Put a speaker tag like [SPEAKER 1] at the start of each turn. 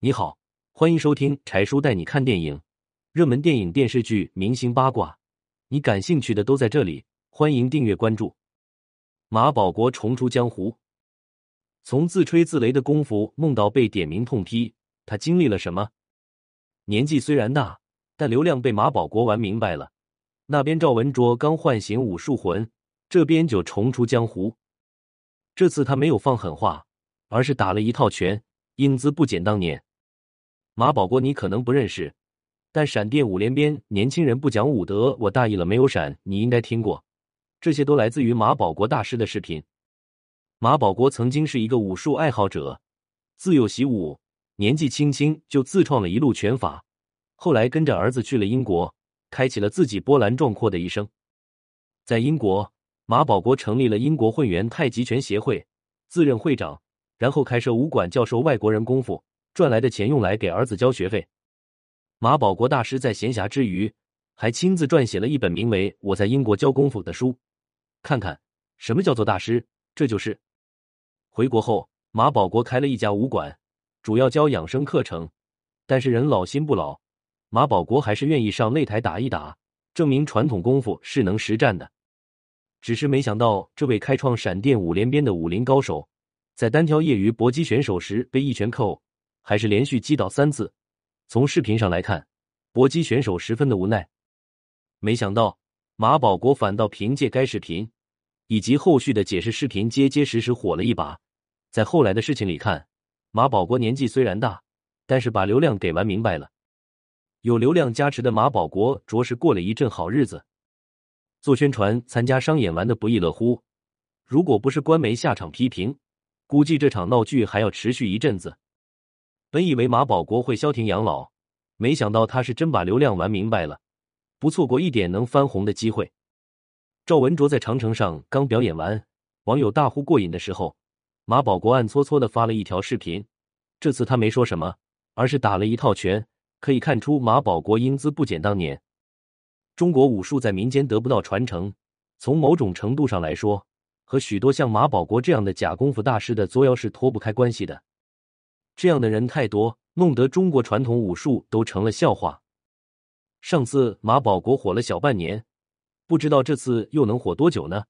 [SPEAKER 1] 你好，欢迎收听柴叔带你看电影，热门电影、电视剧、明星八卦，你感兴趣的都在这里。欢迎订阅关注。马保国重出江湖，从自吹自擂的功夫梦到被点名痛批，他经历了什么？年纪虽然大，但流量被马保国玩明白了。那边赵文卓刚唤醒武术魂，这边就重出江湖。这次他没有放狠话，而是打了一套拳，英姿不减当年。马保国你可能不认识，但闪电五连鞭，年轻人不讲武德，我大意了没有闪，你应该听过。这些都来自于马保国大师的视频。马保国曾经是一个武术爱好者，自幼习武，年纪轻轻就自创了一路拳法，后来跟着儿子去了英国，开启了自己波澜壮阔的一生。在英国。马保国成立了英国混元太极拳协会，自任会长，然后开设武馆教授外国人功夫，赚来的钱用来给儿子交学费。马保国大师在闲暇之余，还亲自撰写了一本名为《我在英国教功夫》的书。看看什么叫做大师，这就是回国后，马保国开了一家武馆，主要教养生课程。但是人老心不老，马保国还是愿意上擂台打一打，证明传统功夫是能实战的。只是没想到，这位开创闪电五连鞭的武林高手，在单挑业余搏击选手时被一拳扣还是连续击倒三次。从视频上来看，搏击选手十分的无奈。没想到马保国反倒凭借该视频以及后续的解释视频，结结实实火了一把。在后来的事情里看，马保国年纪虽然大，但是把流量给玩明白了。有流量加持的马保国，着实过了一阵好日子。做宣传、参加商演玩的不亦乐乎。如果不是官媒下场批评，估计这场闹剧还要持续一阵子。本以为马保国会消停养老，没想到他是真把流量玩明白了，不错过一点能翻红的机会。赵文卓在长城上刚表演完，网友大呼过瘾的时候，马保国暗搓搓的发了一条视频。这次他没说什么，而是打了一套拳，可以看出马保国英姿不减当年。中国武术在民间得不到传承，从某种程度上来说，和许多像马保国这样的假功夫大师的作妖是脱不开关系的。这样的人太多，弄得中国传统武术都成了笑话。上次马保国火了小半年，不知道这次又能火多久呢？